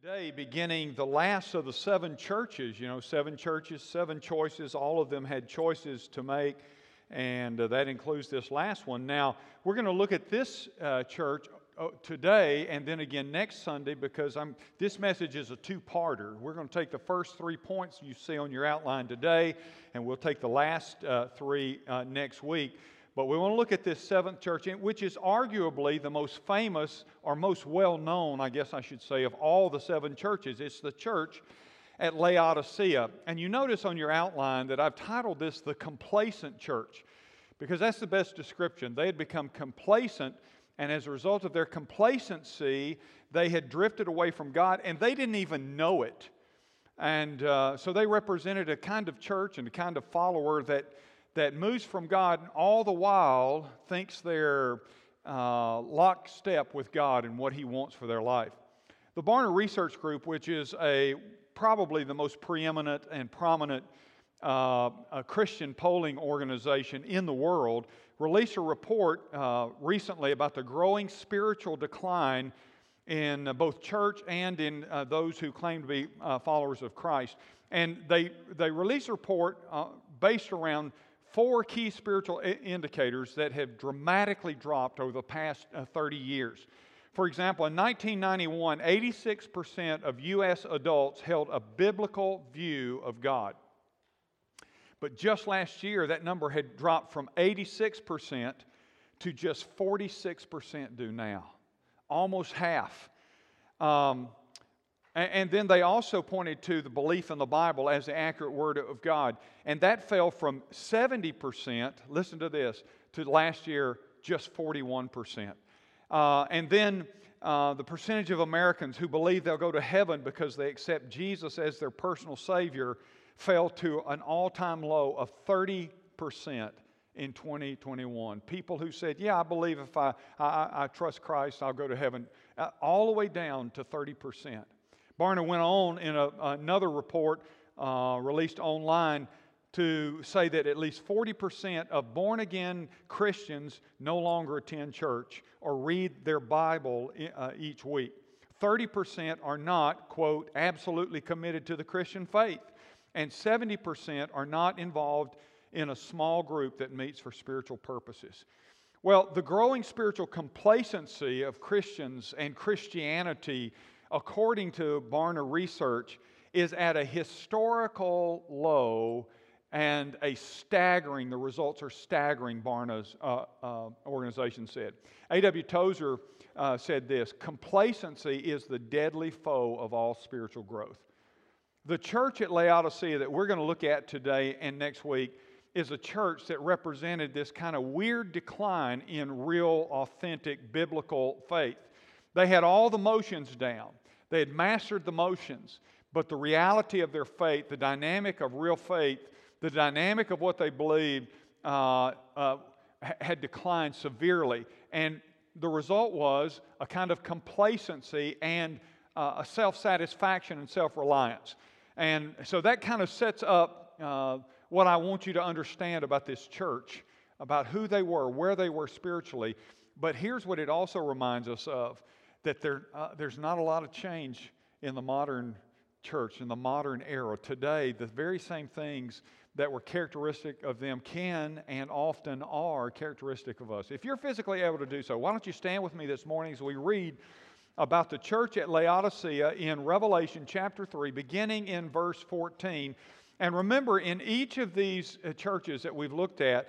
Today, beginning the last of the seven churches, you know, seven churches, seven choices, all of them had choices to make, and uh, that includes this last one. Now, we're going to look at this uh, church uh, today and then again next Sunday because I'm, this message is a two parter. We're going to take the first three points you see on your outline today, and we'll take the last uh, three uh, next week. But we want to look at this seventh church, which is arguably the most famous or most well known, I guess I should say, of all the seven churches. It's the church at Laodicea. And you notice on your outline that I've titled this the complacent church because that's the best description. They had become complacent, and as a result of their complacency, they had drifted away from God, and they didn't even know it. And uh, so they represented a kind of church and a kind of follower that that moves from God and all the while thinks they're uh, lockstep with God and what He wants for their life. The Barna Research Group, which is a probably the most preeminent and prominent uh, Christian polling organization in the world, released a report uh, recently about the growing spiritual decline in both church and in uh, those who claim to be uh, followers of Christ. And they, they released a report uh, based around four key spiritual indicators that have dramatically dropped over the past uh, 30 years. For example, in 1991, 86% of U.S. adults held a biblical view of God. But just last year, that number had dropped from 86% to just 46% do now. Almost half. Um, and then they also pointed to the belief in the Bible as the accurate word of God. And that fell from 70%, listen to this, to last year just 41%. Uh, and then uh, the percentage of Americans who believe they'll go to heaven because they accept Jesus as their personal Savior fell to an all time low of 30% in 2021. People who said, Yeah, I believe if I, I, I trust Christ, I'll go to heaven, uh, all the way down to 30%. Barna went on in a, another report uh, released online to say that at least 40% of born again Christians no longer attend church or read their Bible uh, each week. 30% are not, quote, absolutely committed to the Christian faith. And 70% are not involved in a small group that meets for spiritual purposes. Well, the growing spiritual complacency of Christians and Christianity according to Barna research, is at a historical low and a staggering, the results are staggering, Barna's uh, uh, organization said. A.W. Tozer uh, said this complacency is the deadly foe of all spiritual growth. The church at Laodicea that we're going to look at today and next week is a church that represented this kind of weird decline in real, authentic biblical faith. They had all the motions down, they had mastered the motions, but the reality of their faith, the dynamic of real faith, the dynamic of what they believed, uh, uh, had declined severely. And the result was a kind of complacency and uh, a self satisfaction and self reliance. And so that kind of sets up uh, what I want you to understand about this church, about who they were, where they were spiritually. But here's what it also reminds us of that there, uh, there's not a lot of change in the modern church, in the modern era. Today, the very same things that were characteristic of them can and often are characteristic of us. If you're physically able to do so, why don't you stand with me this morning as we read about the church at Laodicea in Revelation chapter 3, beginning in verse 14. And remember, in each of these uh, churches that we've looked at,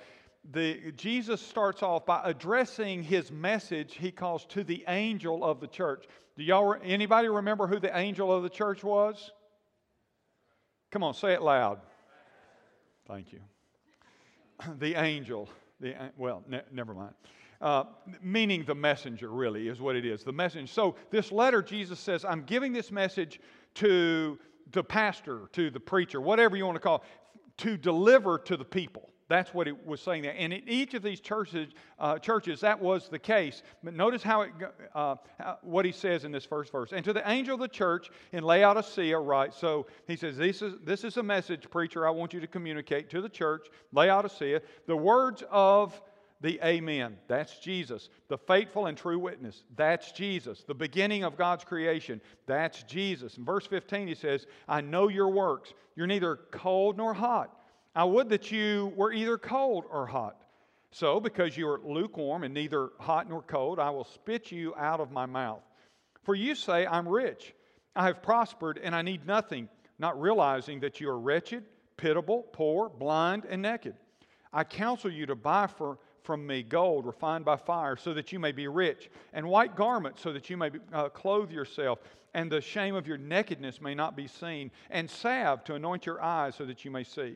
the, Jesus starts off by addressing his message he calls to the angel of the church. Do y'all anybody remember who the angel of the church was? Come on, say it loud. Thank you. The angel, the well, ne- never mind. Uh, meaning the messenger, really, is what it is. The messenger. So, this letter, Jesus says, I'm giving this message to the pastor, to the preacher, whatever you want to call it, to deliver to the people. That's what it was saying there. And in each of these churches, uh, churches, that was the case. But notice how it, uh, what he says in this first verse. And to the angel of the church in Laodicea, right? So he says, this is, this is a message, preacher, I want you to communicate to the church, Laodicea, the words of the Amen. That's Jesus. The faithful and true witness. That's Jesus. The beginning of God's creation. That's Jesus. In verse 15, he says, I know your works. You're neither cold nor hot. I would that you were either cold or hot. So, because you are lukewarm and neither hot nor cold, I will spit you out of my mouth. For you say, I'm rich, I have prospered, and I need nothing, not realizing that you are wretched, pitiable, poor, blind, and naked. I counsel you to buy for, from me gold refined by fire, so that you may be rich, and white garments, so that you may be, uh, clothe yourself, and the shame of your nakedness may not be seen, and salve to anoint your eyes, so that you may see.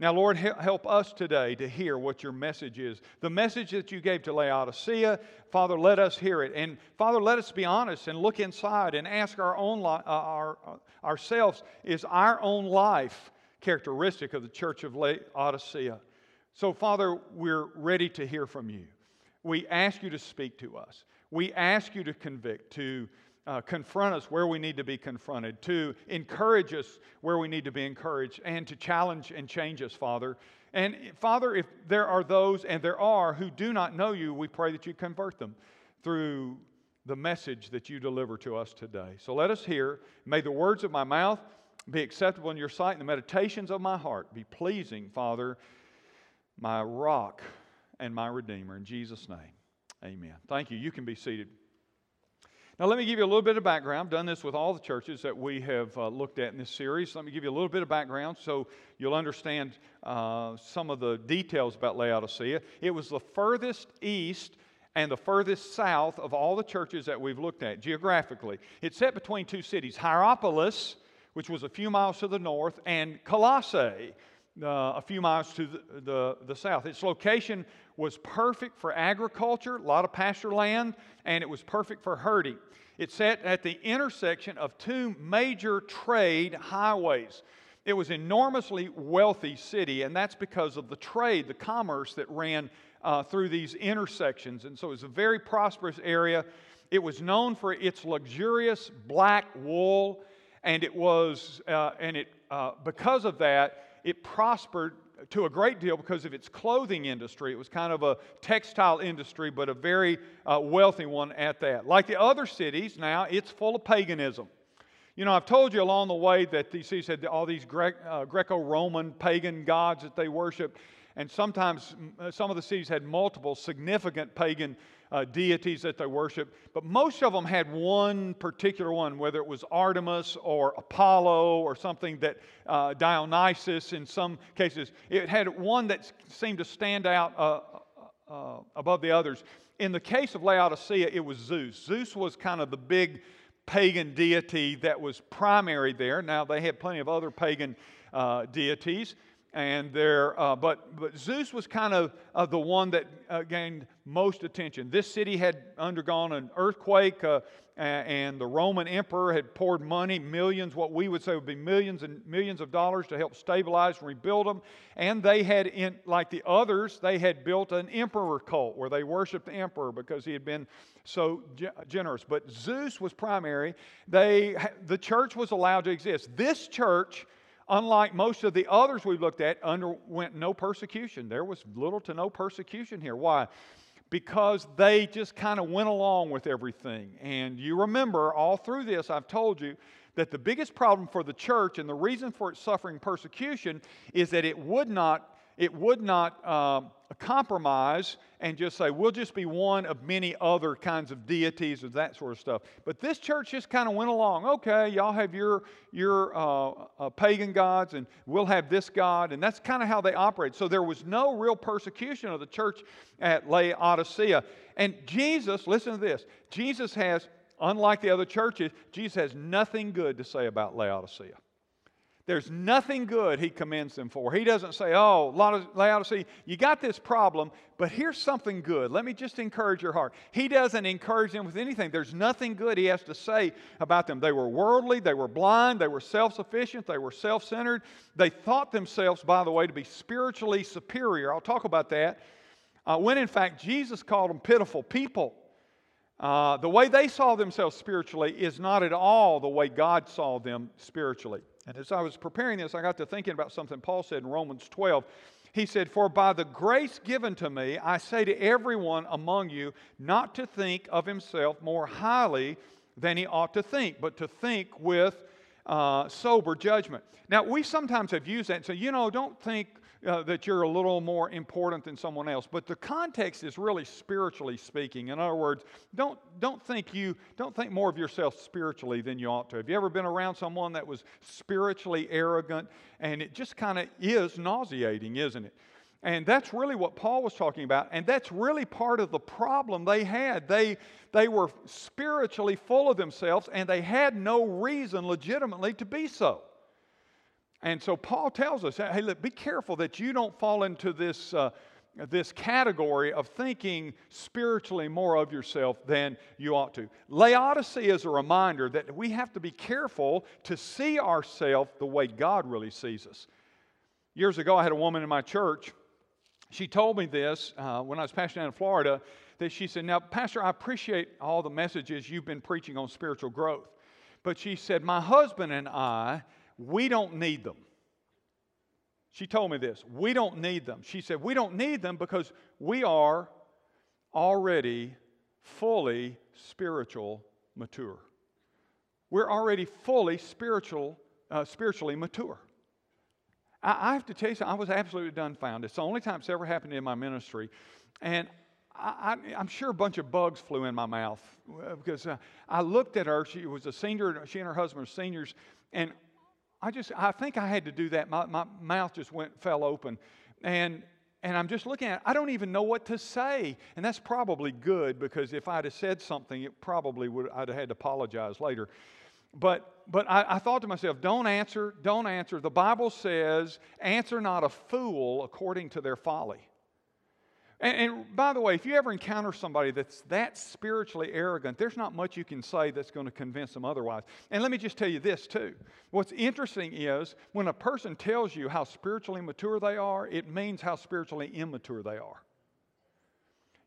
Now, Lord, help us today to hear what your message is. The message that you gave to Laodicea, Father, let us hear it. And Father, let us be honest and look inside and ask our own li- uh, our, uh, ourselves is our own life characteristic of the church of Laodicea? So, Father, we're ready to hear from you. We ask you to speak to us. We ask you to convict, to uh, confront us where we need to be confronted, to encourage us where we need to be encouraged, and to challenge and change us, Father. And Father, if there are those, and there are, who do not know you, we pray that you convert them through the message that you deliver to us today. So let us hear. May the words of my mouth be acceptable in your sight, and the meditations of my heart be pleasing, Father, my rock and my redeemer. In Jesus' name, amen. Thank you. You can be seated. Now, let me give you a little bit of background. I've done this with all the churches that we have uh, looked at in this series. Let me give you a little bit of background so you'll understand uh, some of the details about Laodicea. It was the furthest east and the furthest south of all the churches that we've looked at geographically. It's set between two cities Hierapolis, which was a few miles to the north, and Colossae, uh, a few miles to the, the, the, south. Its location was perfect for agriculture, a lot of pasture land, and it was perfect for herding. It sat at the intersection of two major trade highways. It was enormously wealthy city, and that's because of the trade, the commerce that ran uh, through these intersections. And so it was a very prosperous area. It was known for its luxurious black wool, and it was, uh, and it, uh, because of that, it prospered to a great deal because of its clothing industry. It was kind of a textile industry, but a very uh, wealthy one at that. Like the other cities, now it's full of paganism. You know, I've told you along the way that these cities had all these Gre- uh, Greco Roman pagan gods that they worshiped, and sometimes uh, some of the cities had multiple significant pagan uh, deities that they worshiped, but most of them had one particular one, whether it was Artemis or Apollo or something that uh, Dionysus in some cases. It had one that seemed to stand out uh, uh, uh, above the others. In the case of Laodicea, it was Zeus. Zeus was kind of the big pagan deity that was primary there. Now, they had plenty of other pagan uh, deities and there, uh, but, but Zeus was kind of uh, the one that uh, gained most attention. This city had undergone an earthquake, uh, and the Roman emperor had poured money, millions, what we would say would be millions and millions of dollars to help stabilize and rebuild them. And they had, in, like the others, they had built an emperor cult where they worshiped the emperor because he had been so generous. But Zeus was primary. They, the church was allowed to exist. This church unlike most of the others we've looked at, underwent no persecution. There was little to no persecution here. Why? Because they just kind of went along with everything. And you remember, all through this, I've told you that the biggest problem for the church and the reason for its suffering persecution is that it would not it would not um, compromise and just say, we'll just be one of many other kinds of deities and that sort of stuff. But this church just kind of went along. Okay, y'all have your, your uh, uh, pagan gods, and we'll have this God. And that's kind of how they operate. So there was no real persecution of the church at Laodicea. And Jesus, listen to this Jesus has, unlike the other churches, Jesus has nothing good to say about Laodicea. There's nothing good he commends them for. He doesn't say, Oh, Laodicea, you got this problem, but here's something good. Let me just encourage your heart. He doesn't encourage them with anything. There's nothing good he has to say about them. They were worldly, they were blind, they were self sufficient, they were self centered. They thought themselves, by the way, to be spiritually superior. I'll talk about that. Uh, when in fact, Jesus called them pitiful people. Uh, the way they saw themselves spiritually is not at all the way God saw them spiritually. And as I was preparing this, I got to thinking about something Paul said in Romans 12. He said, For by the grace given to me, I say to everyone among you not to think of himself more highly than he ought to think, but to think with uh, sober judgment. Now, we sometimes have used that and say, you know, don't think uh, that you're a little more important than someone else. But the context is really spiritually speaking. In other words, don't, don't, think you, don't think more of yourself spiritually than you ought to. Have you ever been around someone that was spiritually arrogant? And it just kind of is nauseating, isn't it? And that's really what Paul was talking about. And that's really part of the problem they had. They, they were spiritually full of themselves, and they had no reason legitimately to be so. And so Paul tells us, hey, look, be careful that you don't fall into this, uh, this category of thinking spiritually more of yourself than you ought to. Laodicea is a reminder that we have to be careful to see ourselves the way God really sees us. Years ago, I had a woman in my church. She told me this uh, when I was pastoring in Florida that she said, Now, Pastor, I appreciate all the messages you've been preaching on spiritual growth. But she said, My husband and I, we don't need them. She told me this. We don't need them. She said, We don't need them because we are already fully spiritual mature. We're already fully spiritual, uh, spiritually mature. I, I, have to tell you something, I was absolutely dumbfounded. It's the only time it's ever happened in my ministry. And I, am sure a bunch of bugs flew in my mouth uh, because uh, I looked at her. She was a senior, she and her husband were seniors, and I just, I think I had to do that. My, my mouth just went, fell open. And, and I'm just looking at it. I don't even know what to say. And that's probably good because if I'd have said something, it probably would, I'd have had to apologize later. But, but I, I thought to myself, don't answer, don't answer. The Bible says, answer not a fool according to their folly. And, and, by the way, if you ever encounter somebody that's that spiritually arrogant, there's not much you can say that's going to convince them otherwise. And let me just tell you this, too. What's interesting is when a person tells you how spiritually mature they are, it means how spiritually immature they are.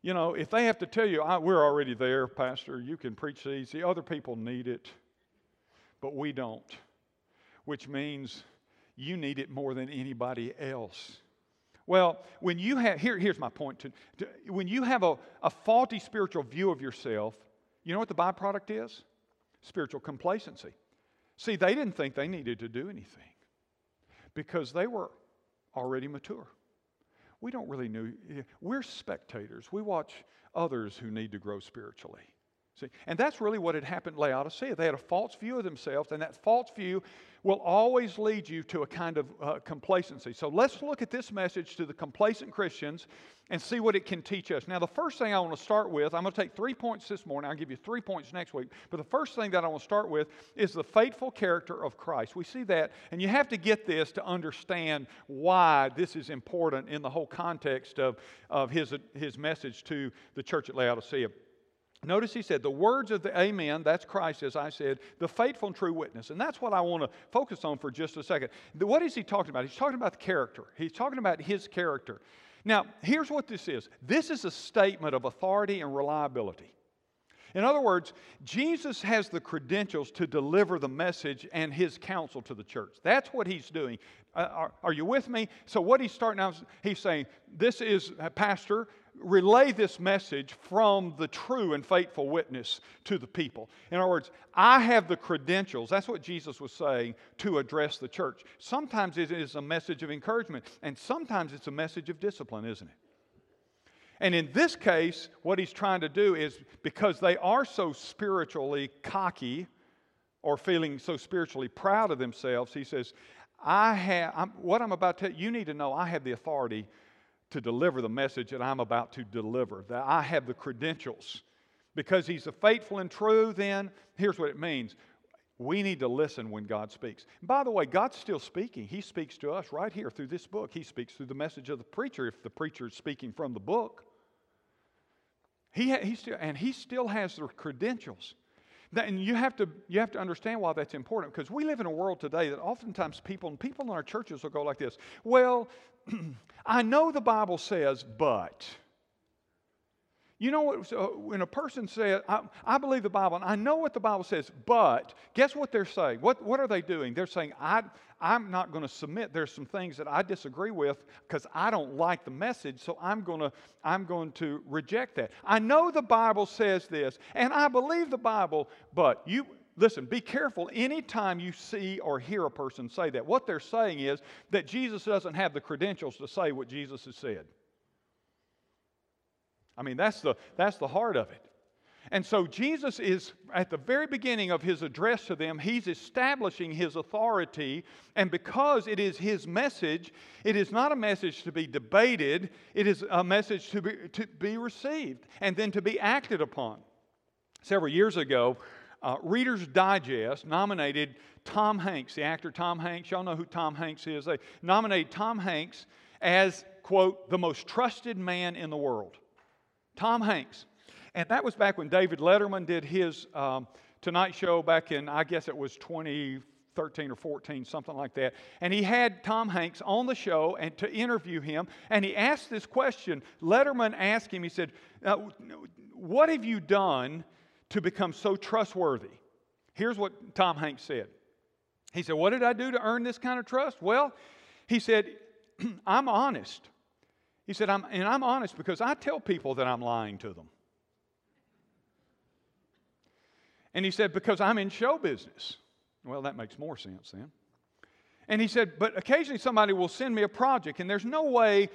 You know, if they have to tell you, we're already there, Pastor, you can preach these, the other people need it, but we don't, which means you need it more than anybody else. Well, when you have, here, here's my point. To, to, when you have a, a faulty spiritual view of yourself, you know what the byproduct is? Spiritual complacency. See, they didn't think they needed to do anything because they were already mature. We don't really know. Eh, we're spectators. We watch others who need to grow spiritually. See, and that's really what had happened Laodicea. They had a false view of themselves, and that false view will always lead you to a kind of uh, complacency. So let's look at this message to the complacent Christians and see what it can teach us. Now, the first thing I want to start with, I'm going to take three points this morning. I'll give you three points next week. But the first thing that I want to start with is the faithful character of Christ. We see that, and you have to get this to understand why this is important in the whole context of, of his, his message to the church at Laodicea. Notice he said, the words of the Amen, that's Christ, as I said, the faithful and true witness. And that's what I want to focus on for just a second. What is he talking about? He's talking about the character, he's talking about his character. Now, here's what this is this is a statement of authority and reliability. In other words, Jesus has the credentials to deliver the message and his counsel to the church. That's what he's doing. Uh, are, are, you with me? So, what he's starting out, he's saying, This is, uh, Pastor, relay this message from the true and faithful witness to the people. In other words, I have the credentials, that's what Jesus was saying, to address the church. Sometimes it is a message of encouragement, and sometimes it's a message of discipline, isn't it? And in this case, what he's trying to do is because they are so spiritually cocky or feeling so spiritually proud of themselves, he says, I have, I'm, what I'm about to you need to know I have the authority to deliver the message that I'm about to deliver, that I have the credentials. Because he's a faithful and true, then here's what it means we need to listen when God speaks. By the way, God's still speaking. He speaks to us right here through this book. He speaks through the message of the preacher if the preacher is speaking from the book. He, he still, and he still has the credentials. That, and you have, to, you have to understand why that's important because we live in a world today that oftentimes people, and people in our churches will go like this Well, I know the Bible says, but. You know what? So when a person says, I, I, believe the Bible, and I know what the Bible says, but guess what they're saying? What, what are they doing? They're saying, I, I'm not going to submit. There's some things that I disagree with because I don't like the message, so I'm to I'm going to reject that. I know the Bible says this, and I believe the Bible, but you listen, be careful anytime you see or hear a person say that. What they're saying is that Jesus doesn't have the credentials to say what Jesus has said. I mean, that's the, that's the heart of it. And so Jesus is, at the very beginning of his address to them, he's establishing his authority. And because it is his message, it is not a message to be debated, it is a message to be, to be received and then to be acted upon. Several years ago, uh, Reader's Digest nominated Tom Hanks, the actor Tom Hanks. Y'all know who Tom Hanks is. They nominated Tom Hanks as, quote, the most trusted man in the world. Tom Hanks. And that was back when David Letterman did his um, Tonight Show back in, I guess it was 2013 or 14, something like that. And he had Tom Hanks on the show and to interview him. And he asked this question. Letterman asked him, he said, What have you done to become so trustworthy? Here's what Tom Hanks said. He said, What did I do to earn this kind of trust? Well, he said, I'm honest. He said, I'm, and I'm honest because I tell people that I'm lying to them. And he said, because I'm in show business. Well, that makes more sense then. And he said, but occasionally somebody will send me a project, and there's no way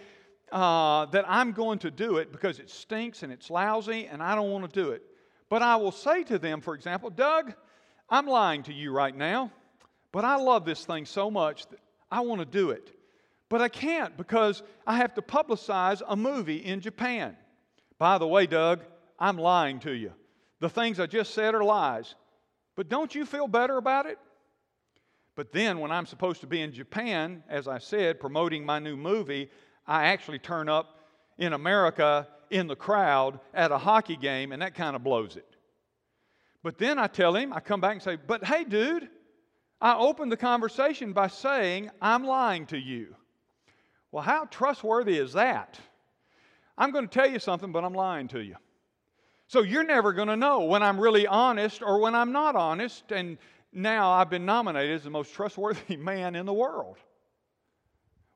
uh, that I'm going to do it because it stinks and it's lousy, and I don't want to do it. But I will say to them, for example, Doug, I'm lying to you right now, but I love this thing so much that I want to do it. But I can't because I have to publicize a movie in Japan. By the way, Doug, I'm lying to you. The things I just said are lies. But don't you feel better about it? But then, when I'm supposed to be in Japan, as I said, promoting my new movie, I actually turn up in America in the crowd at a hockey game, and that kind of blows it. But then I tell him, I come back and say, But hey, dude, I opened the conversation by saying, I'm lying to you. Well, how trustworthy is that? I'm going to tell you something, but I'm lying to you. So you're never going to know when I'm really honest or when I'm not honest. And now I've been nominated as the most trustworthy man in the world.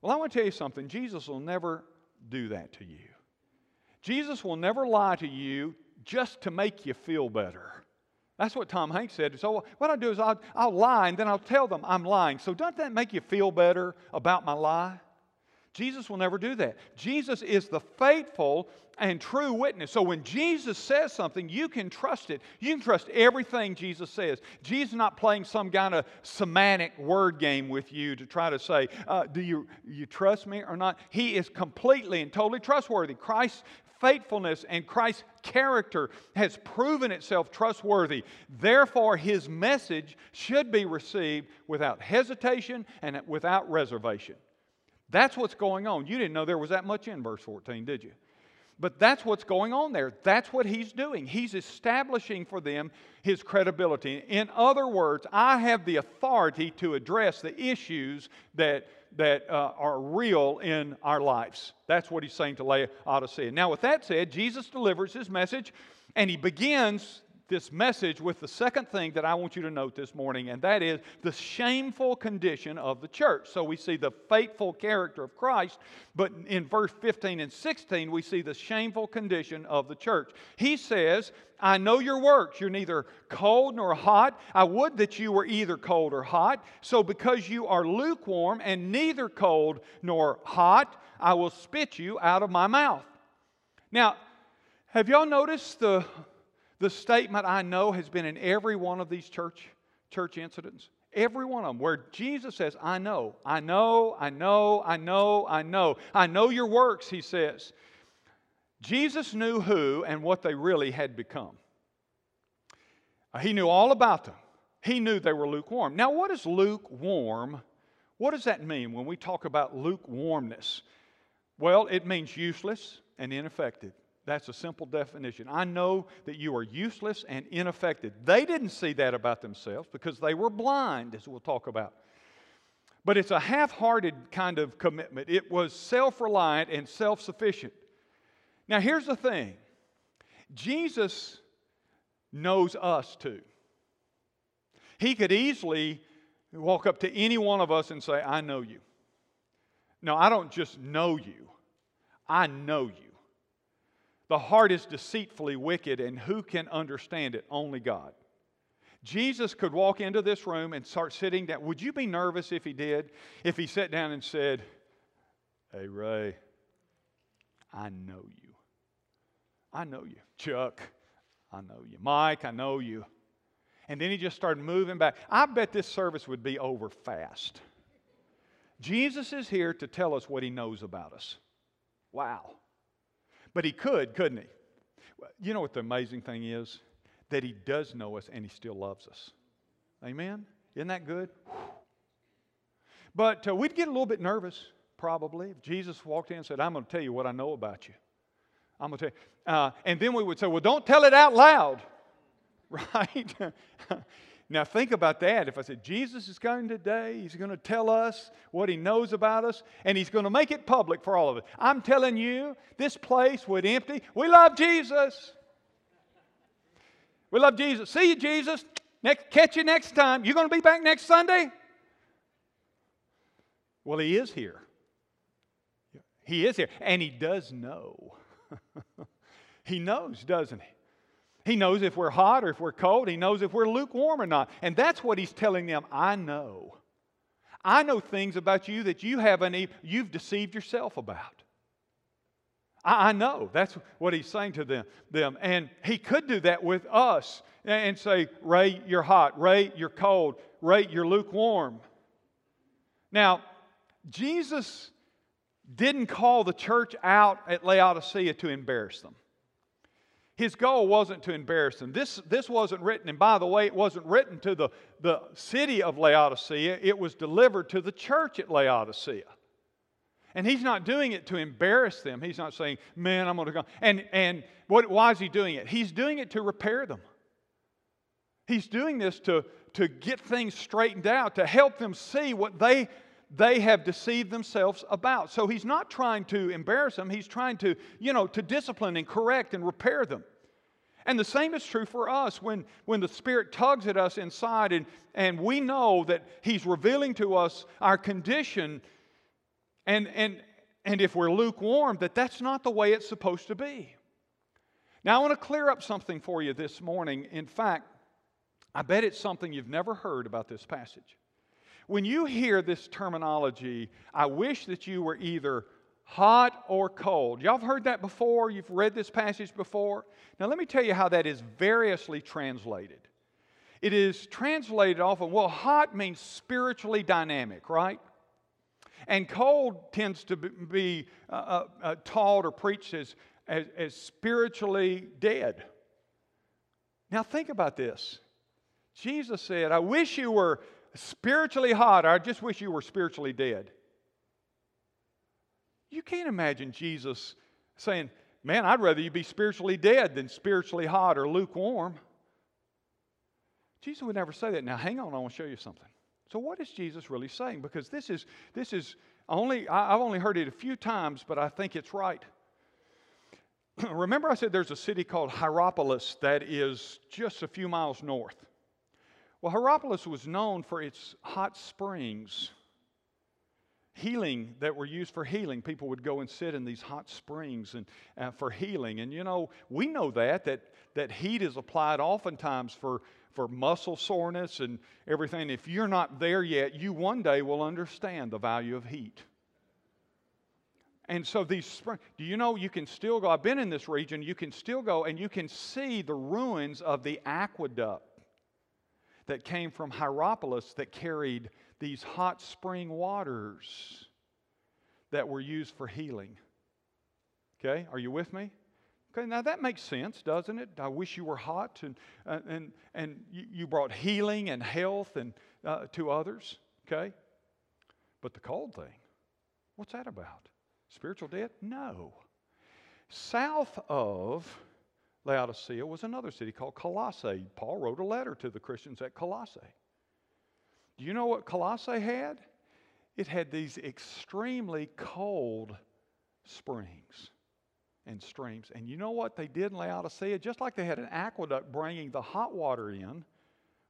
Well, I want to tell you something Jesus will never do that to you. Jesus will never lie to you just to make you feel better. That's what Tom Hanks said. So, what I'll do is I'll, I'll lie and then I'll tell them I'm lying. So, doesn't that make you feel better about my lie? Jesus will never do that. Jesus is the faithful and true witness. So when Jesus says something, you can trust it. You can trust everything Jesus says. Jesus is not playing some kind of semantic word game with you to try to say, uh, do you, you trust me or not? He is completely and totally trustworthy. Christ's faithfulness and Christ's character has proven itself trustworthy. Therefore, his message should be received without hesitation and without reservation. That's what's going on. You didn't know there was that much in verse 14, did you? But that's what's going on there. That's what he's doing. He's establishing for them his credibility. In other words, I have the authority to address the issues that, that uh, are real in our lives. That's what he's saying to Laodicea. Now, with that said, Jesus delivers his message and he begins this message with the second thing that I want you to note this morning, and that is the shameful condition of the church. So we see the faithful character of Christ, but in verse 15 and 16, we see the shameful condition of the church. He says, I know your works. You're neither cold nor hot. I would that you were either cold or hot. So because you are lukewarm and neither cold nor hot, I will spit you out of my mouth. Now, have y'all noticed the the statement I know has been in every one of these church, church incidents. Every one of them, where Jesus says, I know, I know, I know, I know, I know. I know your works, he says. Jesus knew who and what they really had become. Uh, he knew all about them. he knew they were lukewarm. Now, what is lukewarm? What does that mean when we talk about lukewarmness? Well, it means useless and ineffective. That's a simple definition. I know that you are useless and ineffective. They didn't see that about themselves because they were blind, as we'll talk about. But it's a half hearted kind of commitment. It was self reliant and self sufficient. Now, here's the thing Jesus knows us too. He could easily walk up to any one of us and say, I know you. No, I don't just know you, I know you. The heart is deceitfully wicked, and who can understand it? Only God. Jesus could walk into this room and start sitting down. Would you be nervous if he did? If he sat down and said, Hey, Ray, I know you. I know you. Chuck, I know you. Mike, I know you. And then he just started moving back. I bet this service would be over fast. Jesus is here to tell us what he knows about us. Wow. But he could, couldn't he? You know what the amazing thing is? That he does know us and he still loves us. Amen? Isn't that good? But uh, we'd get a little bit nervous, probably, if Jesus walked in and said, I'm going to tell you what I know about you. I'm going to tell you. Uh, and then we would say, Well, don't tell it out loud. Right? Now, think about that. If I said, Jesus is coming today, he's going to tell us what he knows about us, and he's going to make it public for all of us. I'm telling you, this place would empty. We love Jesus. We love Jesus. See you, Jesus. Next, catch you next time. You're going to be back next Sunday? Well, he is here. He is here, and he does know. he knows, doesn't he? He knows if we're hot or if we're cold. He knows if we're lukewarm or not. And that's what he's telling them. I know. I know things about you that you haven't you've deceived yourself about. I, I know. That's what he's saying to them, them. And he could do that with us and say, Ray, you're hot. Ray, you're cold. Ray, you're lukewarm. Now, Jesus didn't call the church out at Laodicea to embarrass them. His goal wasn't to embarrass them. This, this wasn't written, and by the way, it wasn't written to the, the city of Laodicea, it was delivered to the church at Laodicea. And he's not doing it to embarrass them. He's not saying, man, I'm going to go. And, and what, why is he doing it? He's doing it to repair them. He's doing this to, to get things straightened out, to help them see what they they have deceived themselves about. So he's not trying to embarrass them, he's trying to, you know, to discipline and correct and repair them. And the same is true for us when, when the Spirit tugs at us inside and, and we know that He's revealing to us our condition, and, and, and if we're lukewarm, that that's not the way it's supposed to be. Now, I want to clear up something for you this morning. In fact, I bet it's something you've never heard about this passage. When you hear this terminology, I wish that you were either hot or cold. Y'all have heard that before? You've read this passage before? Now, let me tell you how that is variously translated. It is translated often, well, hot means spiritually dynamic, right? And cold tends to be uh, uh, uh, taught or preached as, as, as spiritually dead. Now, think about this. Jesus said, I wish you were spiritually hot, I just wish you were spiritually dead. You can't imagine Jesus saying, Man, I'd rather you be spiritually dead than spiritually hot or lukewarm. Jesus would never say that. Now, hang on, I want to show you something. So, what is Jesus really saying? Because this is, this is only, I've only heard it a few times, but I think it's right. Remember, I said there's a city called Hierapolis that is just a few miles north. Well, Hierapolis was known for its hot springs, healing that were used for healing. People would go and sit in these hot springs and uh, for healing. And you know, we know that that that heat is applied oftentimes for for muscle soreness and everything. If you're not there yet, you one day will understand the value of heat. And so these springs, do you know you can still go? I've been in this region, you can still go and you can see the ruins of the aqueduct that came from Hierapolis that carried these hot spring waters that were used for healing. Okay, are you with me? Okay, now that makes sense, doesn't it? I wish you were hot and, uh, and, and you brought healing and health and, uh, to others. Okay? But the cold thing, what's that about? Spiritual death? No. South of Laodicea was another city called Colossae. Paul wrote a letter to the Christians at Colossae. Do you know what Colossae had? It had these extremely cold springs and streams. And you know what they did in Laodicea? Just like they had an aqueduct bringing the hot water in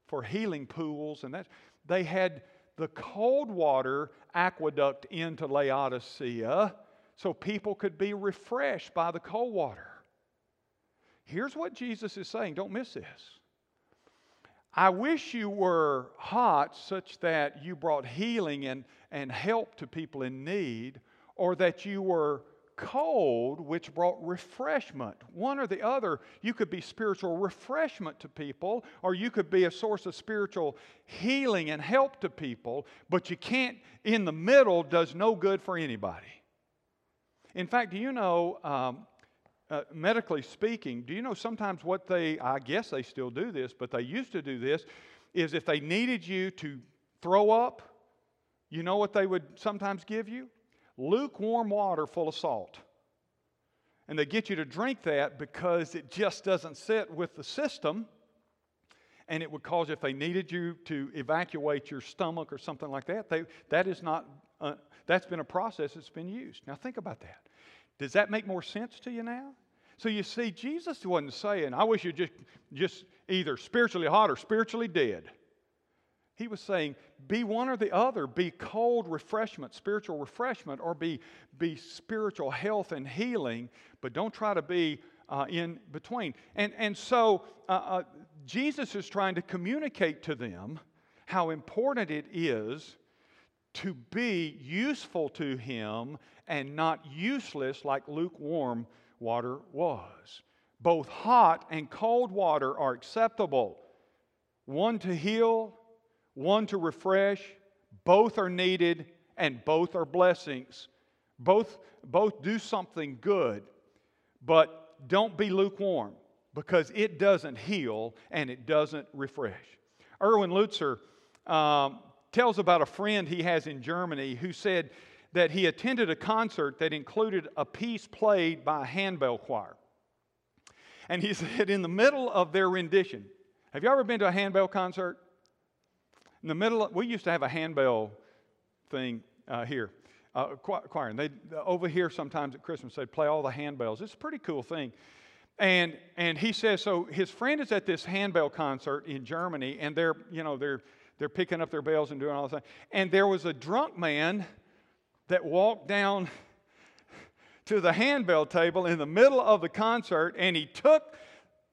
for healing pools and that, they had the cold water aqueduct into Laodicea so people could be refreshed by the cold water. Here's what Jesus is saying don't miss this. I wish you were hot such that you brought healing and, and help to people in need, or that you were cold, which brought refreshment. One or the other, you could be spiritual refreshment to people, or you could be a source of spiritual healing and help to people, but you can't, in the middle, does no good for anybody. In fact, do you know, um, uh, medically speaking, do you know sometimes what they, I guess they still do this, but they used to do this, is if they needed you to throw up, you know what they would sometimes give you? lukewarm water full of salt. And they get you to drink that because it just doesn't sit with the system. And it would cause, if they needed you to evacuate your stomach or something like that, they, that is not, uh, that's been a process that's been used. Now think about that. Does that make more sense to you now? So you see, Jesus wasn't saying, I wish you just, just either spiritually hot or spiritually dead. He was saying, be one or the other. Be cold refreshment, spiritual refreshment, or be, be spiritual health and healing, but don't try to be uh, in between. And, and so uh, uh, Jesus is trying to communicate to them how important it is to be useful to Him and not useless like lukewarm water was. Both hot and cold water are acceptable, one to heal one to refresh. Both are needed and both are blessings. Both, both do something good, but don't be lukewarm because it doesn't heal and it doesn't refresh. Erwin Lutzer um, tells about a friend he has in Germany who said that he attended a concert that included a piece played by a handbell choir. And he said, in the middle of their rendition, have you ever been to a handbell concert? In the middle, of, we used to have a handbell thing uh, here, uh, choir. And they over here sometimes at Christmas they'd play all the handbells. It's a pretty cool thing. And and he says so. His friend is at this handbell concert in Germany, and they're you know they're they're picking up their bells and doing all the thing. And there was a drunk man that walked down to the handbell table in the middle of the concert, and he took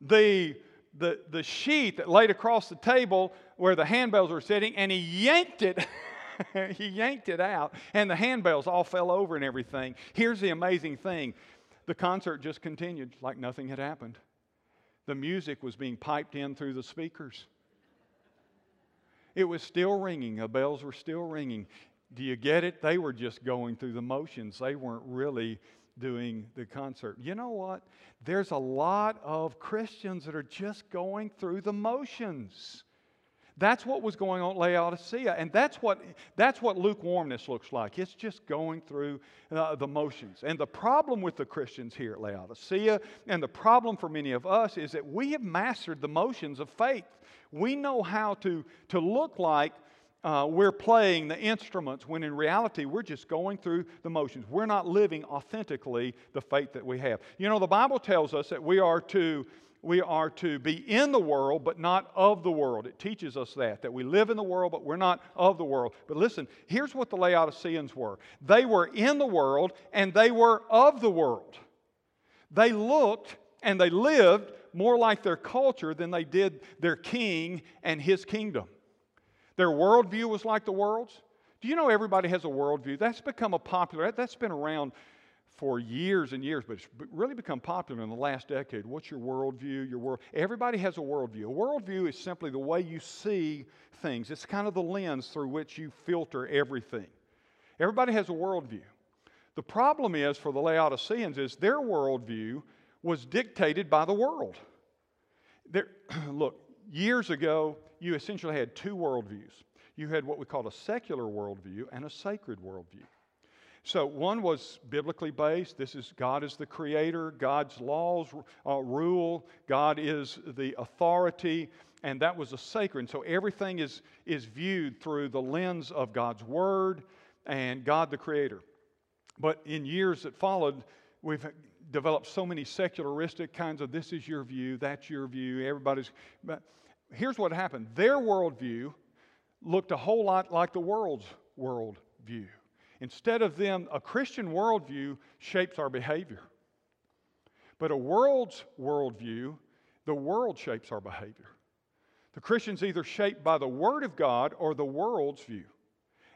the the, the sheet that laid across the table where the handbells were sitting and he yanked it. he yanked it out and the handbells all fell over and everything. Here's the amazing thing the concert just continued like nothing had happened. The music was being piped in through the speakers. It was still ringing, the bells were still ringing. Do you get it? They were just going through the motions. They weren't really doing the concert. You know what? There's a lot of Christians that are just going through the motions. That's what was going on at Laodicea, and that's what, that's what lukewarmness looks like. It's just going through uh, the motions. And the problem with the Christians here at Laodicea, and the problem for many of us, is that we have mastered the motions of faith. We know how to, to look like uh, we're playing the instruments when in reality we're just going through the motions. We're not living authentically the faith that we have. You know, the Bible tells us that we are to we are to be in the world but not of the world. It teaches us that that we live in the world but we're not of the world. But listen, here's what the Laodiceans were. They were in the world and they were of the world. They looked and they lived more like their culture than they did their king and his kingdom. Their worldview was like the world's. Do you know everybody has a worldview? That's become a popular, that's been around for years and years, but it's really become popular in the last decade. What's your worldview? Your world. Everybody has a worldview. A worldview is simply the way you see things. It's kind of the lens through which you filter everything. Everybody has a worldview. The problem is for the Laodiceans is their worldview was dictated by the world. There, look, years ago, you essentially had two worldviews. You had what we call a secular worldview and a sacred worldview. So one was biblically based. This is God is the creator, God's laws uh, rule, God is the authority, and that was a sacred. And so everything is, is viewed through the lens of God's word and God the creator. But in years that followed, we've developed so many secularistic kinds of this is your view, that's your view, everybody's. But here's what happened their worldview looked a whole lot like the world's worldview. Instead of them, a Christian worldview shapes our behavior. But a world's worldview, the world shapes our behavior. The Christians either shaped by the Word of God or the world's view.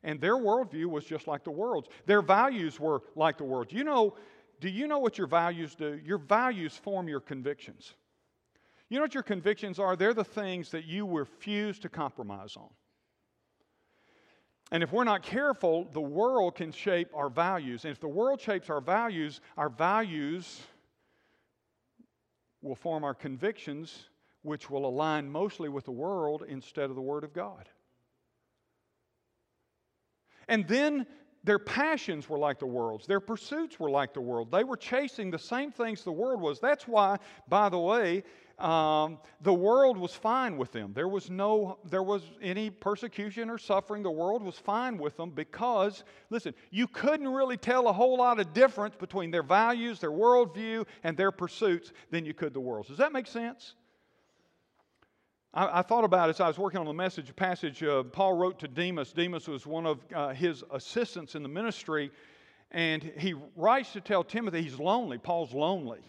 And their worldview was just like the world's. Their values were like the world's. You know, do you know what your values do? Your values form your convictions. You know what your convictions are? They're the things that you refuse to compromise on. And if we're not careful, the world can shape our values. And if the world shapes our values, our values will form our convictions, which will align mostly with the world instead of the Word of God. And then their passions were like the world's. Their pursuits were like the world. They were chasing the same things the world was. That's why, by the way, um, the world was fine with them. There was no, there was any persecution or suffering. The world was fine with them because, listen, you couldn't really tell a whole lot of difference between their values, their worldview, and their pursuits than you could the world's. Does that make sense? I, I, thought about it as I was working on the message passage. Uh, Paul wrote to Demas. Demas was one of uh, his assistants in the ministry, and he writes to tell Timothy he's lonely. Paul's lonely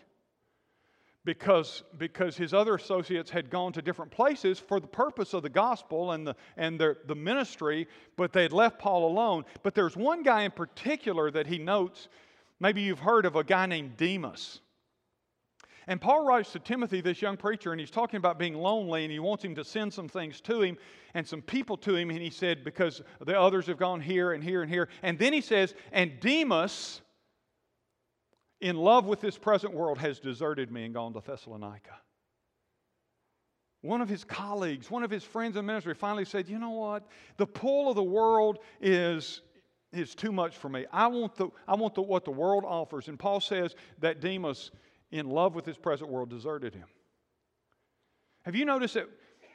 because, because his other associates had gone to different places for the purpose of the gospel and, the, and the, the ministry, but they had left Paul alone. But there's one guy in particular that he notes. Maybe you've heard of a guy named Demas. And Paul writes to Timothy, this young preacher, and he's talking about being lonely, and he wants him to send some things to him and some people to him. And he said, because the others have gone here and here and here. And then he says, and Demas, in love with this present world, has deserted me and gone to Thessalonica. One of his colleagues, one of his friends in ministry finally said, You know what? The pull of the world is, is too much for me. I want, the, I want the, what the world offers. And Paul says that Demas in love with this present world, deserted him. Have you noticed that,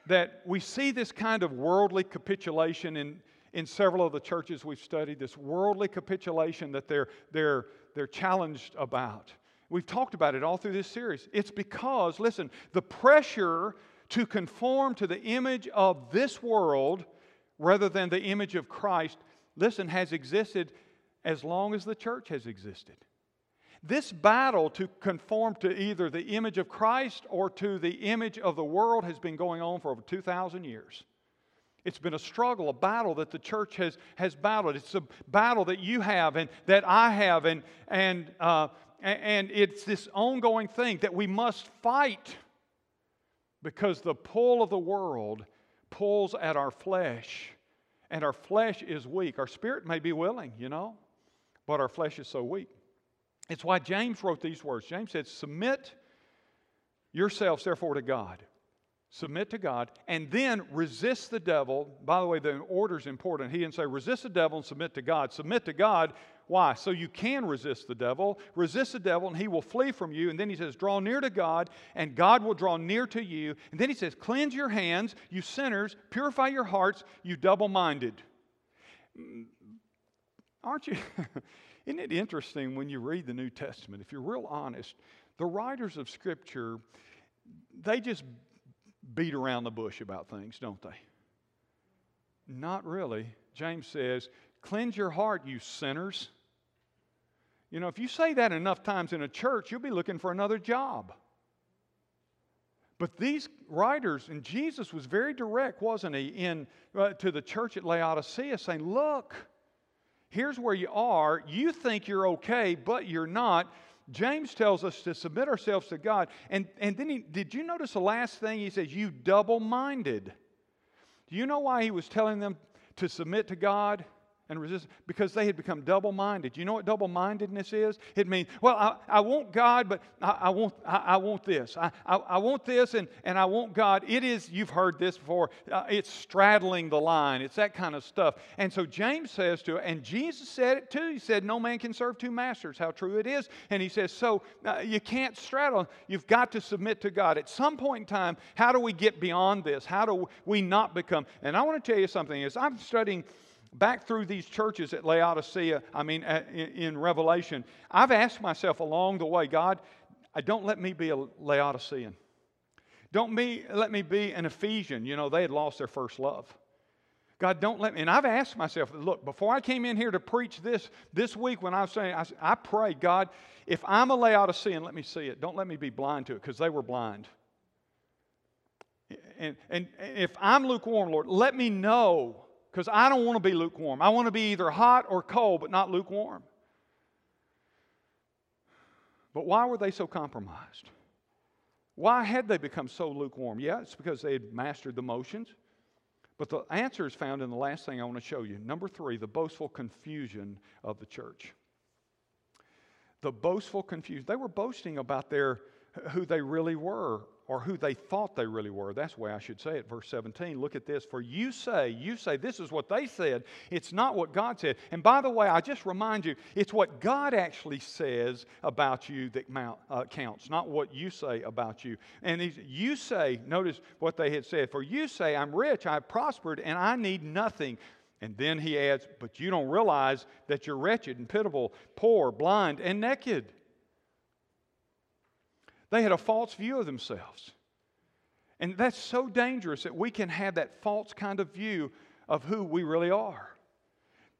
that we see this kind of worldly capitulation in, in several of the churches we've studied, this worldly capitulation that they're, they're, they're challenged about? We've talked about it all through this series. It's because, listen, the pressure to conform to the image of this world rather than the image of Christ, listen, has existed as long as the church has existed. This battle to conform to either the image of Christ or to the image of the world has been going on for over 2,000 years. It's been a struggle, a battle that the church has, has battled. It's a battle that you have and that I have, and, and, uh, and it's this ongoing thing that we must fight because the pull of the world pulls at our flesh, and our flesh is weak. Our spirit may be willing, you know, but our flesh is so weak. It's why James wrote these words. James said, Submit yourselves, therefore, to God. Submit to God, and then resist the devil. By the way, the order is important. He didn't say resist the devil and submit to God. Submit to God. Why? So you can resist the devil. Resist the devil, and he will flee from you. And then he says, Draw near to God, and God will draw near to you. And then he says, Cleanse your hands, you sinners. Purify your hearts, you double minded. Mm, aren't you? Isn't it interesting when you read the New Testament? If you're real honest, the writers of Scripture, they just beat around the bush about things, don't they? Not really. James says, Cleanse your heart, you sinners. You know, if you say that enough times in a church, you'll be looking for another job. But these writers, and Jesus was very direct, wasn't he, in, uh, to the church at Laodicea, saying, Look, Here's where you are. You think you're okay, but you're not. James tells us to submit ourselves to God. And, and then he, did you notice the last thing? He says, You double minded. Do you know why he was telling them to submit to God and resistance because they had become double minded. You know what double mindedness is? It means, well, I, I want God, but I, I want, I, I, want this. I, I, want this and, and I want God. It is, you've heard this before, uh, it's straddling the line. It's that kind of stuff. And so James says to, and Jesus said it too. He said, No man can serve two masters. How true it is. And he says, So uh, you can't straddle. You've got to submit to God. At some point in time, how do we get beyond this? How do we not become? And I want to tell you something. As I'm studying, back through these churches at Laodicea, I mean, in Revelation, I've asked myself along the way, God, uh, don't let me be a Laodicean. Don't me, let me be an Ephesian. You know, they had lost their first love. God, don't let me. And I've asked myself, look, before I came in here to preach this this week, when I was saying, I, I pray, God, if I'm a Laodicean, let me see it. Don't let me be blind to it, because they were blind. And, and if I'm lukewarm, Lord, let me know because I don't want to be lukewarm. I want to be either hot or cold, but not lukewarm. But why were they so compromised? Why had they become so lukewarm? Yeah, it's because they had mastered the motions. But the answer is found in the last thing I want to show you. Number three, the boastful confusion of the church. The boastful confusion. They were boasting about their who they really were or who they thought they really were. That's the way I should say it. Verse 17, look at this. For you say, you say, this is what they said. It's not what God said. And by the way, I just remind you, it's what God actually says about you that mount, uh, counts, not what you say about you. And you say, notice what they had said. For you say, I'm rich, I've prospered, and I need nothing. And then he adds, But you don't realize that you're wretched and pitiable, poor, blind, and naked. They had a false view of themselves. And that's so dangerous that we can have that false kind of view of who we really are.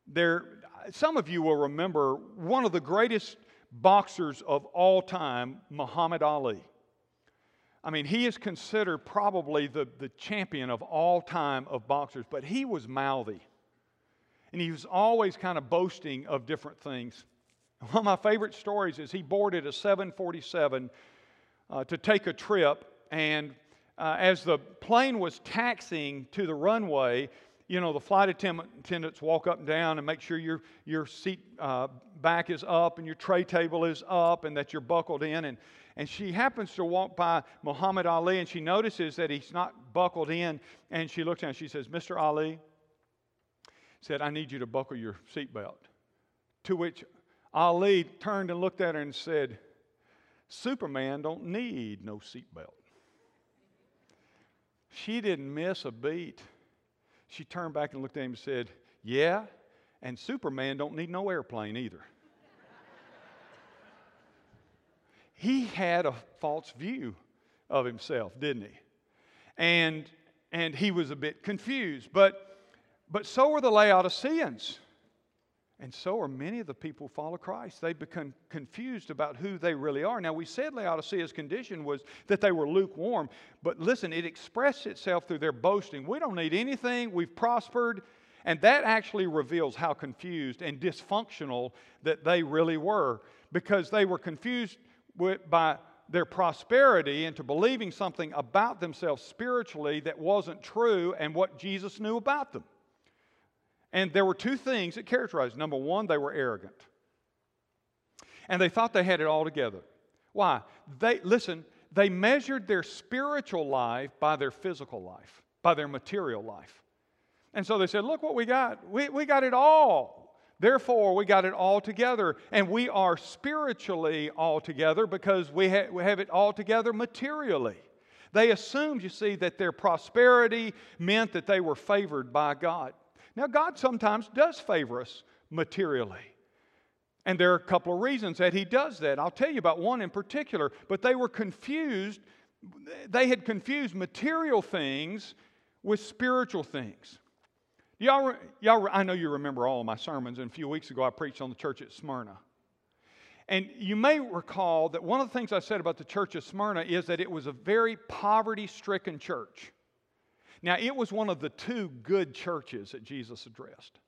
There, some of you will remember one of the greatest boxers of all time, Muhammad Ali. I mean, he is considered probably the, the champion of all time of boxers, but he was mouthy. And he was always kind of boasting of different things. One of my favorite stories is he boarded a 747 uh, to take a trip. And uh, as the plane was taxiing to the runway, you know, the flight attendants walk up and down and make sure your, your seat uh, back is up and your tray table is up and that you're buckled in. And, and she happens to walk by Muhammad Ali and she notices that he's not buckled in. And she looks down and she says, Mr. Ali, said, I need you to buckle your seatbelt. To which Ali turned and looked at her and said, Superman don't need no seatbelt. She didn't miss a beat. She turned back and looked at him and said, Yeah, and Superman don't need no airplane either. he had a false view of himself, didn't he? And and he was a bit confused. But but so were the Laodiceans. And so are many of the people who follow Christ. They become confused about who they really are. Now, we said Laodicea's condition was that they were lukewarm, but listen, it expressed itself through their boasting. We don't need anything, we've prospered. And that actually reveals how confused and dysfunctional that they really were because they were confused with, by their prosperity into believing something about themselves spiritually that wasn't true and what Jesus knew about them. And there were two things that characterized. Number one, they were arrogant. And they thought they had it all together. Why? They listen, they measured their spiritual life by their physical life, by their material life. And so they said, Look what we got. We, we got it all. Therefore, we got it all together. And we are spiritually all together because we, ha- we have it all together materially. They assumed, you see, that their prosperity meant that they were favored by God. Now, God sometimes does favor us materially. And there are a couple of reasons that He does that. I'll tell you about one in particular, but they were confused. They had confused material things with spiritual things. Y'all, y'all, I know you remember all of my sermons, and a few weeks ago I preached on the church at Smyrna. And you may recall that one of the things I said about the church of Smyrna is that it was a very poverty stricken church. Now, it was one of the two good churches that Jesus addressed.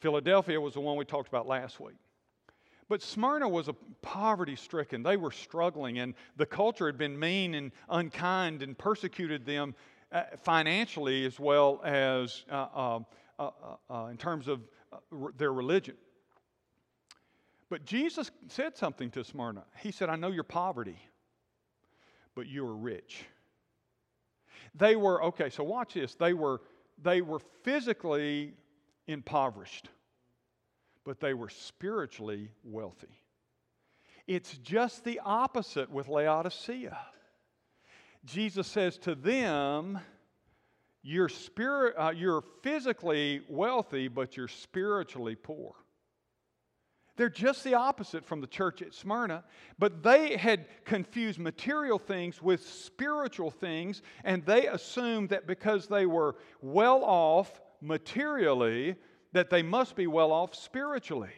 Philadelphia was the one we talked about last week. But Smyrna was a poverty stricken. They were struggling, and the culture had been mean and unkind and persecuted them uh, financially as well as uh, uh, uh, uh, uh in terms of their religion. But Jesus said something to Smyrna. He said, I know your poverty, but you are rich. They were, okay, so watch this. They were, they were physically impoverished, but they were spiritually wealthy. It's just the opposite with Laodicea. Jesus says to them, you're, spirit, uh, you're physically wealthy, but you're spiritually poor. They're just the opposite from the church at Smyrna, but they had confused material things with spiritual things, and they assumed that because they were well off materially, that they must be well off spiritually.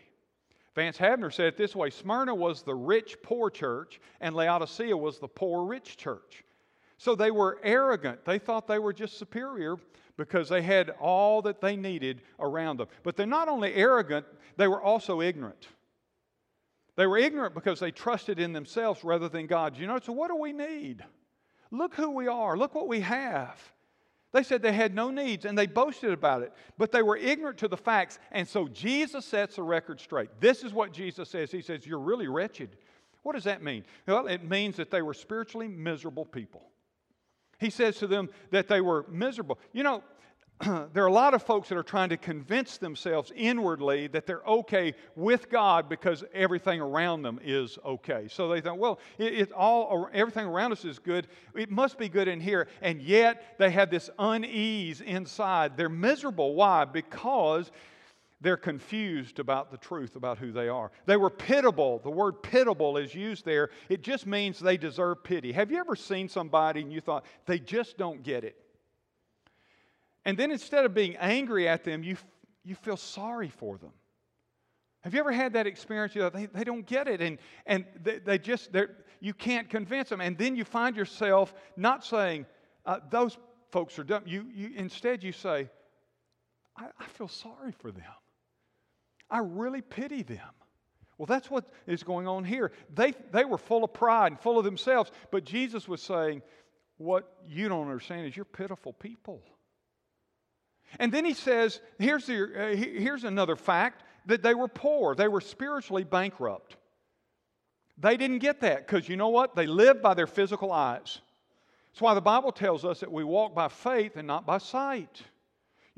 Vance Havner said it this way Smyrna was the rich poor church, and Laodicea was the poor rich church. So they were arrogant. They thought they were just superior because they had all that they needed around them. But they're not only arrogant, they were also ignorant. They were ignorant because they trusted in themselves rather than God. You know, so what do we need? Look who we are. Look what we have. They said they had no needs and they boasted about it, but they were ignorant to the facts. And so Jesus sets the record straight. This is what Jesus says. He says, You're really wretched. What does that mean? Well, it means that they were spiritually miserable people. He says to them that they were miserable. You know, there are a lot of folks that are trying to convince themselves inwardly that they're okay with God because everything around them is okay. So they think, well, it, it, all everything around us is good. It must be good in here, and yet they have this unease inside. They're miserable. Why? Because they're confused about the truth about who they are. They were pitiable. The word pitiable is used there. It just means they deserve pity. Have you ever seen somebody and you thought, they just don't get it? And then instead of being angry at them, you, you feel sorry for them. Have you ever had that experience? You know, they, they don't get it, and, and they, they just, you can't convince them. And then you find yourself not saying, uh, those folks are dumb. You, you, instead, you say, I, I feel sorry for them. I really pity them. Well, that's what is going on here. They, they were full of pride and full of themselves, but Jesus was saying, What you don't understand is you're pitiful people. And then he says, Here's, the, uh, here's another fact that they were poor, they were spiritually bankrupt. They didn't get that because you know what? They lived by their physical eyes. That's why the Bible tells us that we walk by faith and not by sight.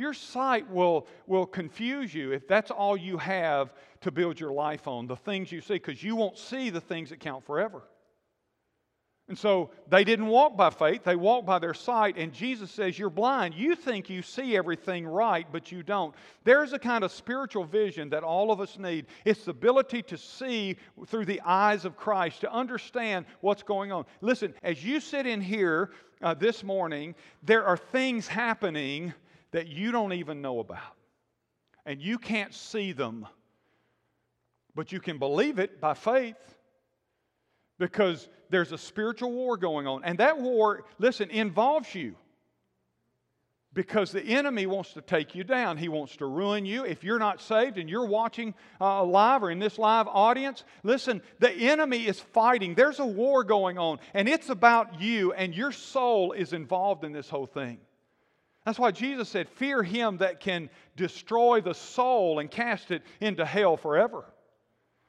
Your sight will, will confuse you if that's all you have to build your life on, the things you see, because you won't see the things that count forever. And so they didn't walk by faith, they walked by their sight. And Jesus says, You're blind. You think you see everything right, but you don't. There's a kind of spiritual vision that all of us need. It's the ability to see through the eyes of Christ, to understand what's going on. Listen, as you sit in here uh, this morning, there are things happening that you don't even know about. And you can't see them, but you can believe it by faith because there's a spiritual war going on. And that war, listen, involves you because the enemy wants to take you down. He wants to ruin you. If you're not saved and you're watching uh, live or in this live audience, listen, the enemy is fighting. There's a war going on, and it's about you, and your soul is involved in this whole thing. That's why Jesus said, Fear him that can destroy the soul and cast it into hell forever.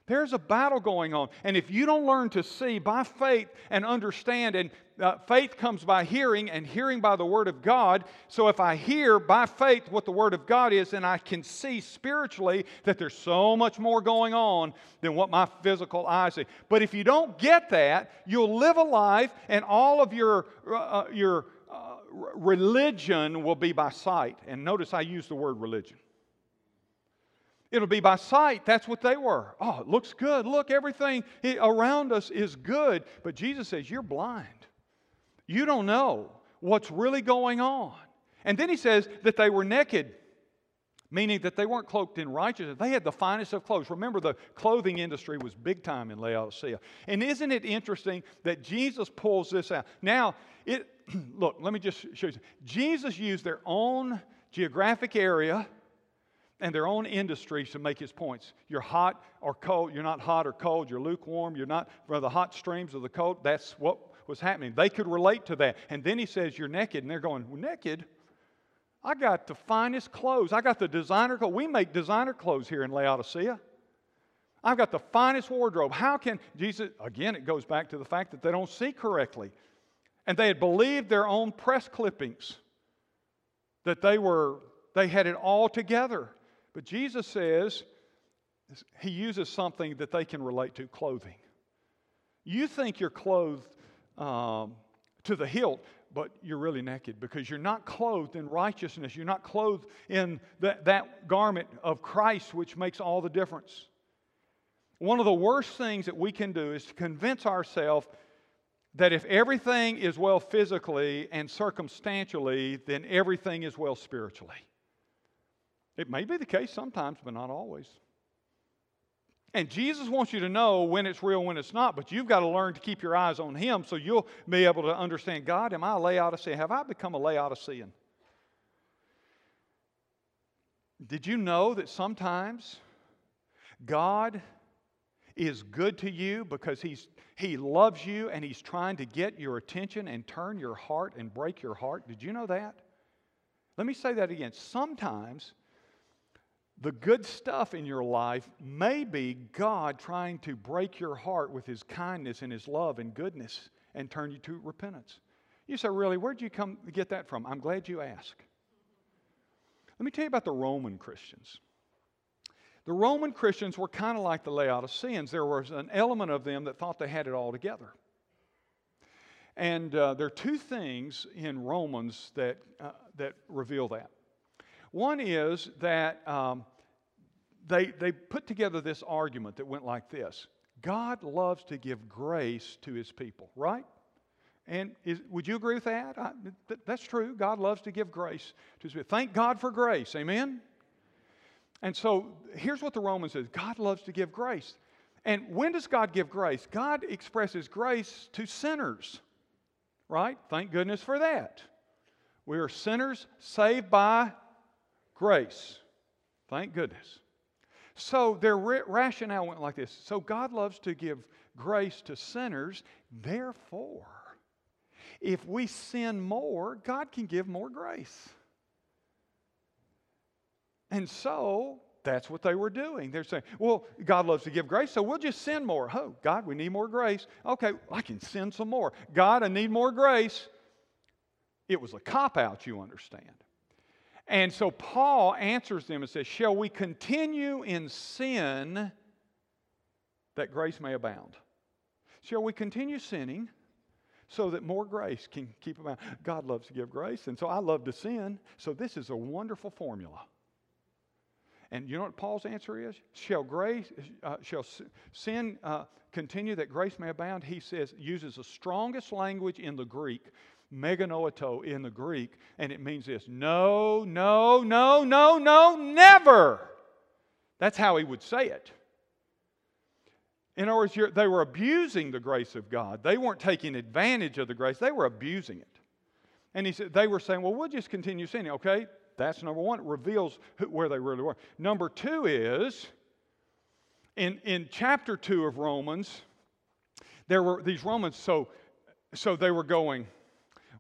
There's a battle going on. And if you don't learn to see by faith and understand, and uh, faith comes by hearing, and hearing by the Word of God. So if I hear by faith what the Word of God is, and I can see spiritually that there's so much more going on than what my physical eyes see. But if you don't get that, you'll live a life, and all of your, uh, uh your religion will be by sight. And notice I use the word religion. It'll be by sight. That's what they were. Oh, it looks good. Look, everything around us is good. But Jesus says, You're blind. You don't know what's really going on. And then he says that they were naked, meaning that they weren't cloaked in righteousness. They had the finest of clothes. Remember, the clothing industry was big time in Laodicea. And isn't it interesting that Jesus pulls this out? Now, it, look, let me just show you. Jesus used their own geographic area and their own industries to make his points. You're hot or cold. You're not hot or cold. You're lukewarm. You're not from the hot streams of the cold. That's what was happening. They could relate to that. And then he says, You're naked. And they're going, well, Naked? I got the finest clothes. I got the designer clothes. We make designer clothes here in Laodicea. I've got the finest wardrobe. How can Jesus, again, it goes back to the fact that they don't see correctly. And they had believed their own press clippings that they were, they had it all together. But Jesus says, he uses something that they can relate to clothing. You think you're clothed um, to the hilt, but you're really naked because you're not clothed in righteousness. You're not clothed in that, that garment of Christ, which makes all the difference. One of the worst things that we can do is to convince ourselves that if everything is well physically and circumstantially, then everything is well spiritually. It may be the case sometimes, but not always. And Jesus wants you to know when it's real, when it's not, but you've got to learn to keep your eyes on Him so you'll be able to understand God, am I a Laodicean? Have I become a Laodicean? Did you know that sometimes God is good to you because he's, He loves you and He's trying to get your attention and turn your heart and break your heart? Did you know that? Let me say that again. Sometimes the good stuff in your life may be God trying to break your heart with His kindness and His love and goodness and turn you to repentance. You say, Really, where'd you come get that from? I'm glad you asked. Let me tell you about the Roman Christians. The Roman Christians were kind of like the Laodiceans. There was an element of them that thought they had it all together. And uh, there are two things in Romans that, uh, that reveal that. One is that um, they, they put together this argument that went like this God loves to give grace to his people, right? And is, would you agree with that? I, th- that's true. God loves to give grace to his people. Thank God for grace. Amen? And so here's what the Romans says God loves to give grace. And when does God give grace? God expresses grace to sinners, right? Thank goodness for that. We are sinners saved by grace. Thank goodness. So their rationale went like this So God loves to give grace to sinners, therefore, if we sin more, God can give more grace. And so that's what they were doing. They're saying, well, God loves to give grace, so we'll just sin more. Oh, God, we need more grace. Okay, I can sin some more. God, I need more grace. It was a cop out, you understand. And so Paul answers them and says, Shall we continue in sin that grace may abound? Shall we continue sinning so that more grace can keep abound? God loves to give grace, and so I love to sin. So this is a wonderful formula. And you know what Paul's answer is? Shall grace, uh, shall sin uh, continue that grace may abound? He says, uses the strongest language in the Greek meganoito in the Greek, and it means this no, no, no, no, no, never. That's how he would say it. In other words, they were abusing the grace of God. They weren't taking advantage of the grace, they were abusing it. And he said, they were saying, well, we'll just continue sinning. Okay, that's number one. It reveals who, where they really were. Number two is, in, in chapter two of Romans, there were these Romans, so, so they were going,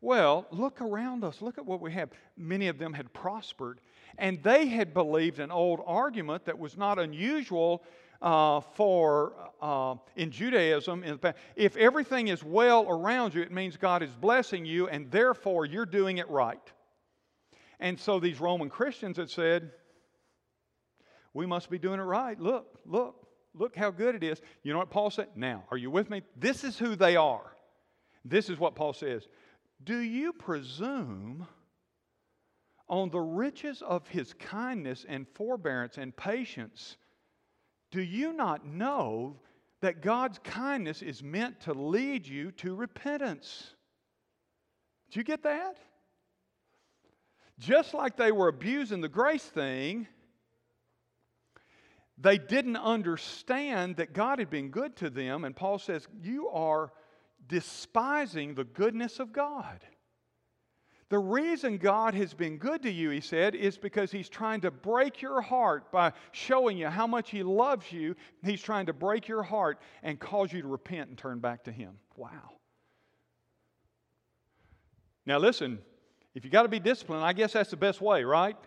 well, look around us. Look at what we have. Many of them had prospered, and they had believed an old argument that was not unusual uh, for uh, in Judaism. In if everything is well around you, it means God is blessing you, and therefore you're doing it right. And so these Roman Christians had said, "We must be doing it right. Look, look, look how good it is." You know what Paul said? Now, are you with me? This is who they are. This is what Paul says. Do you presume on the riches of his kindness and forbearance and patience? Do you not know that God's kindness is meant to lead you to repentance? Do you get that? Just like they were abusing the grace thing, they didn't understand that God had been good to them. And Paul says, You are despising the goodness of God. The reason God has been good to you, he said, is because he's trying to break your heart by showing you how much he loves you. He's trying to break your heart and cause you to repent and turn back to him. Wow. Now, listen, If you got to be disciplined, I guess that's the best way, right?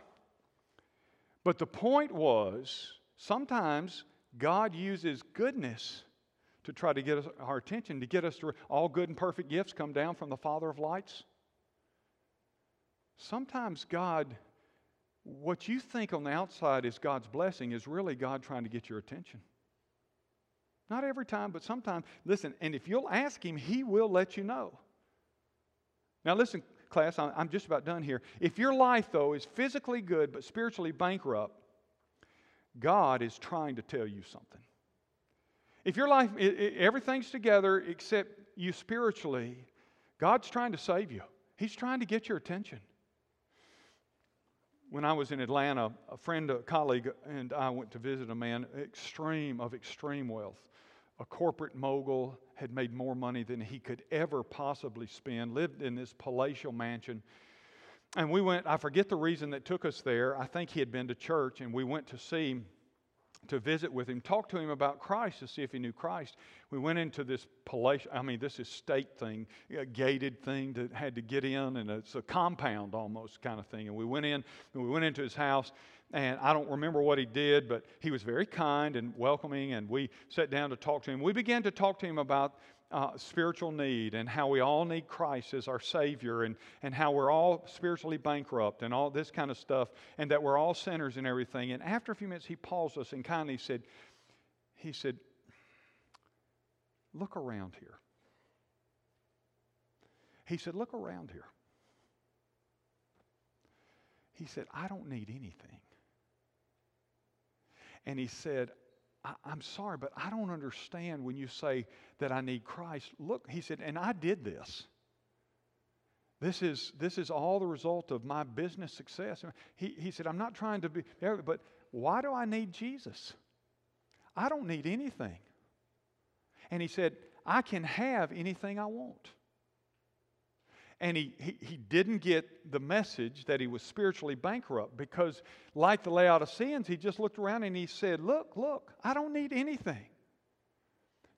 But the point was sometimes God uses goodness to try to get us, our attention, to get us to all good and perfect gifts come down from the Father of lights. Sometimes God, what you think on the outside is God's blessing, is really God trying to get your attention. Not every time, but sometimes. Listen, and if you'll ask Him, He will let you know. Now, listen, class, I'm just about done here. If your life, though, is physically good but spiritually bankrupt, God is trying to tell you something. If your life, everything's together except you spiritually, God's trying to save you. He's trying to get your attention. When I was in Atlanta, a friend, a colleague, and I went to visit a man extreme of extreme wealth a corporate mogul, had made more money than he could ever possibly spend, lived in this palatial mansion. And we went, I forget the reason that took us there. I think he had been to church, and we went to see to visit with him, talk to him about Christ to see if he knew Christ. We went into this palatial, I mean, this estate thing, a gated thing that had to get in, and it's a compound almost kind of thing. And we went in, and we went into his house, and I don't remember what he did, but he was very kind and welcoming, and we sat down to talk to him. We began to talk to him about uh, spiritual need and how we all need Christ as our Savior and, and how we're all spiritually bankrupt and all this kind of stuff, and that we're all sinners and everything. And after a few minutes, he paused us and kindly said, he said, look around here. He said, look around here. He said, I don't need anything. And he said, I, am sorry, but I don't understand when you say that I need Christ. Look, he said, and I did this. This is, this is all the result of my business success. He, he said, I'm not trying to be, but why do I need Jesus? I don't need anything. And he said, I can have anything I want and he, he, he didn't get the message that he was spiritually bankrupt because, like the Laodiceans, he just looked around and he said, Look, look, I don't need anything.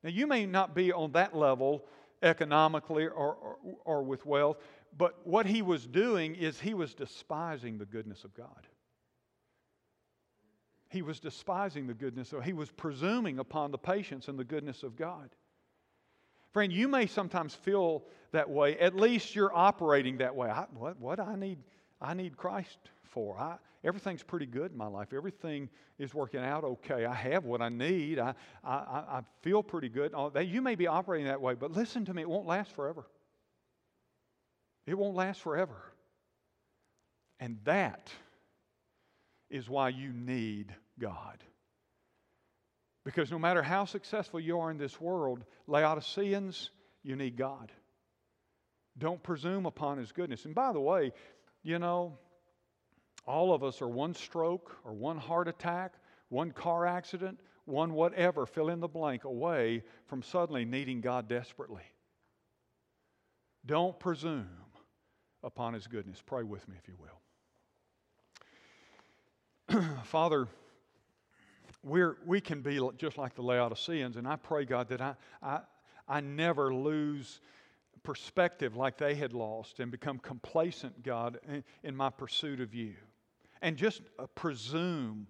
Now, you may not be on that level economically or, or, or with wealth, but what he was doing is he was despising the goodness of God. He was despising the goodness of He was presuming upon the patience and the goodness of God. Friend, you may sometimes feel that way. At least you're operating that way. I, what, what I need, I need Christ for. I, everything's pretty good in my life. Everything is working out okay. I have what I need. I, I, I feel pretty good. That. You may be operating that way, but listen to me, it won't last forever. It won't last forever. And that is why you need God. Because no matter how successful you are in this world, Laodiceans, you need God. Don't presume upon His goodness. And by the way, you know, all of us are one stroke or one heart attack, one car accident, one whatever, fill in the blank, away from suddenly needing God desperately. Don't presume upon His goodness. Pray with me, if you will. Father, we're, we can be just like the Laodiceans, and I pray, God, that I, I, I never lose perspective like they had lost and become complacent, God, in, in my pursuit of you. And just uh, presume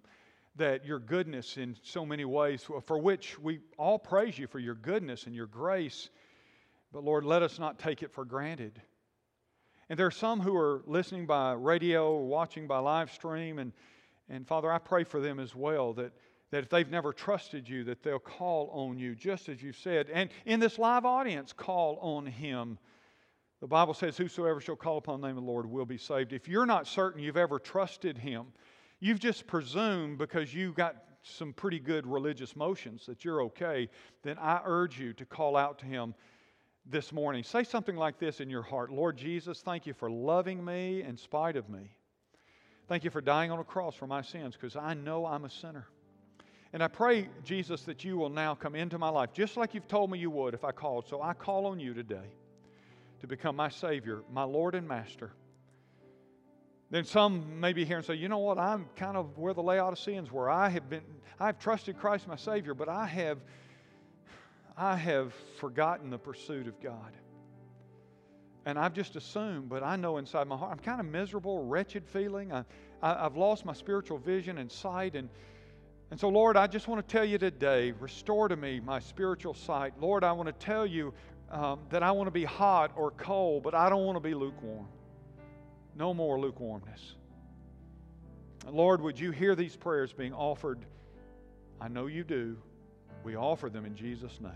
that your goodness in so many ways, for which we all praise you for your goodness and your grace, but Lord, let us not take it for granted. And there are some who are listening by radio or watching by live stream, and, and Father, I pray for them as well that that if they've never trusted you, that they'll call on you, just as you said. And in this live audience, call on him. The Bible says, Whosoever shall call upon the name of the Lord will be saved. If you're not certain you've ever trusted him, you've just presumed because you got some pretty good religious motions that you're okay, then I urge you to call out to him this morning. Say something like this in your heart Lord Jesus, thank you for loving me in spite of me. Thank you for dying on a cross for my sins because I know I'm a sinner. And I pray, Jesus, that you will now come into my life, just like you've told me you would if I called. So I call on you today to become my Savior, my Lord and Master. Then some may be here and say, you know what, I'm kind of where the Laodiceans were. I have been, I've trusted Christ my Savior, but I have, I have forgotten the pursuit of God. and I've just assumed, but I know inside my heart, I'm kind of miserable, wretched feeling. I, I, have lost my spiritual vision and sight. And, and so, Lord, I just want to tell you today restore to me my spiritual sight. Lord, I want to tell you um, that I want to be hot or cold, but I don't want to be lukewarm. No more lukewarmness. Lord, would you hear these prayers being offered? I know you do. We offer them in Jesus' name.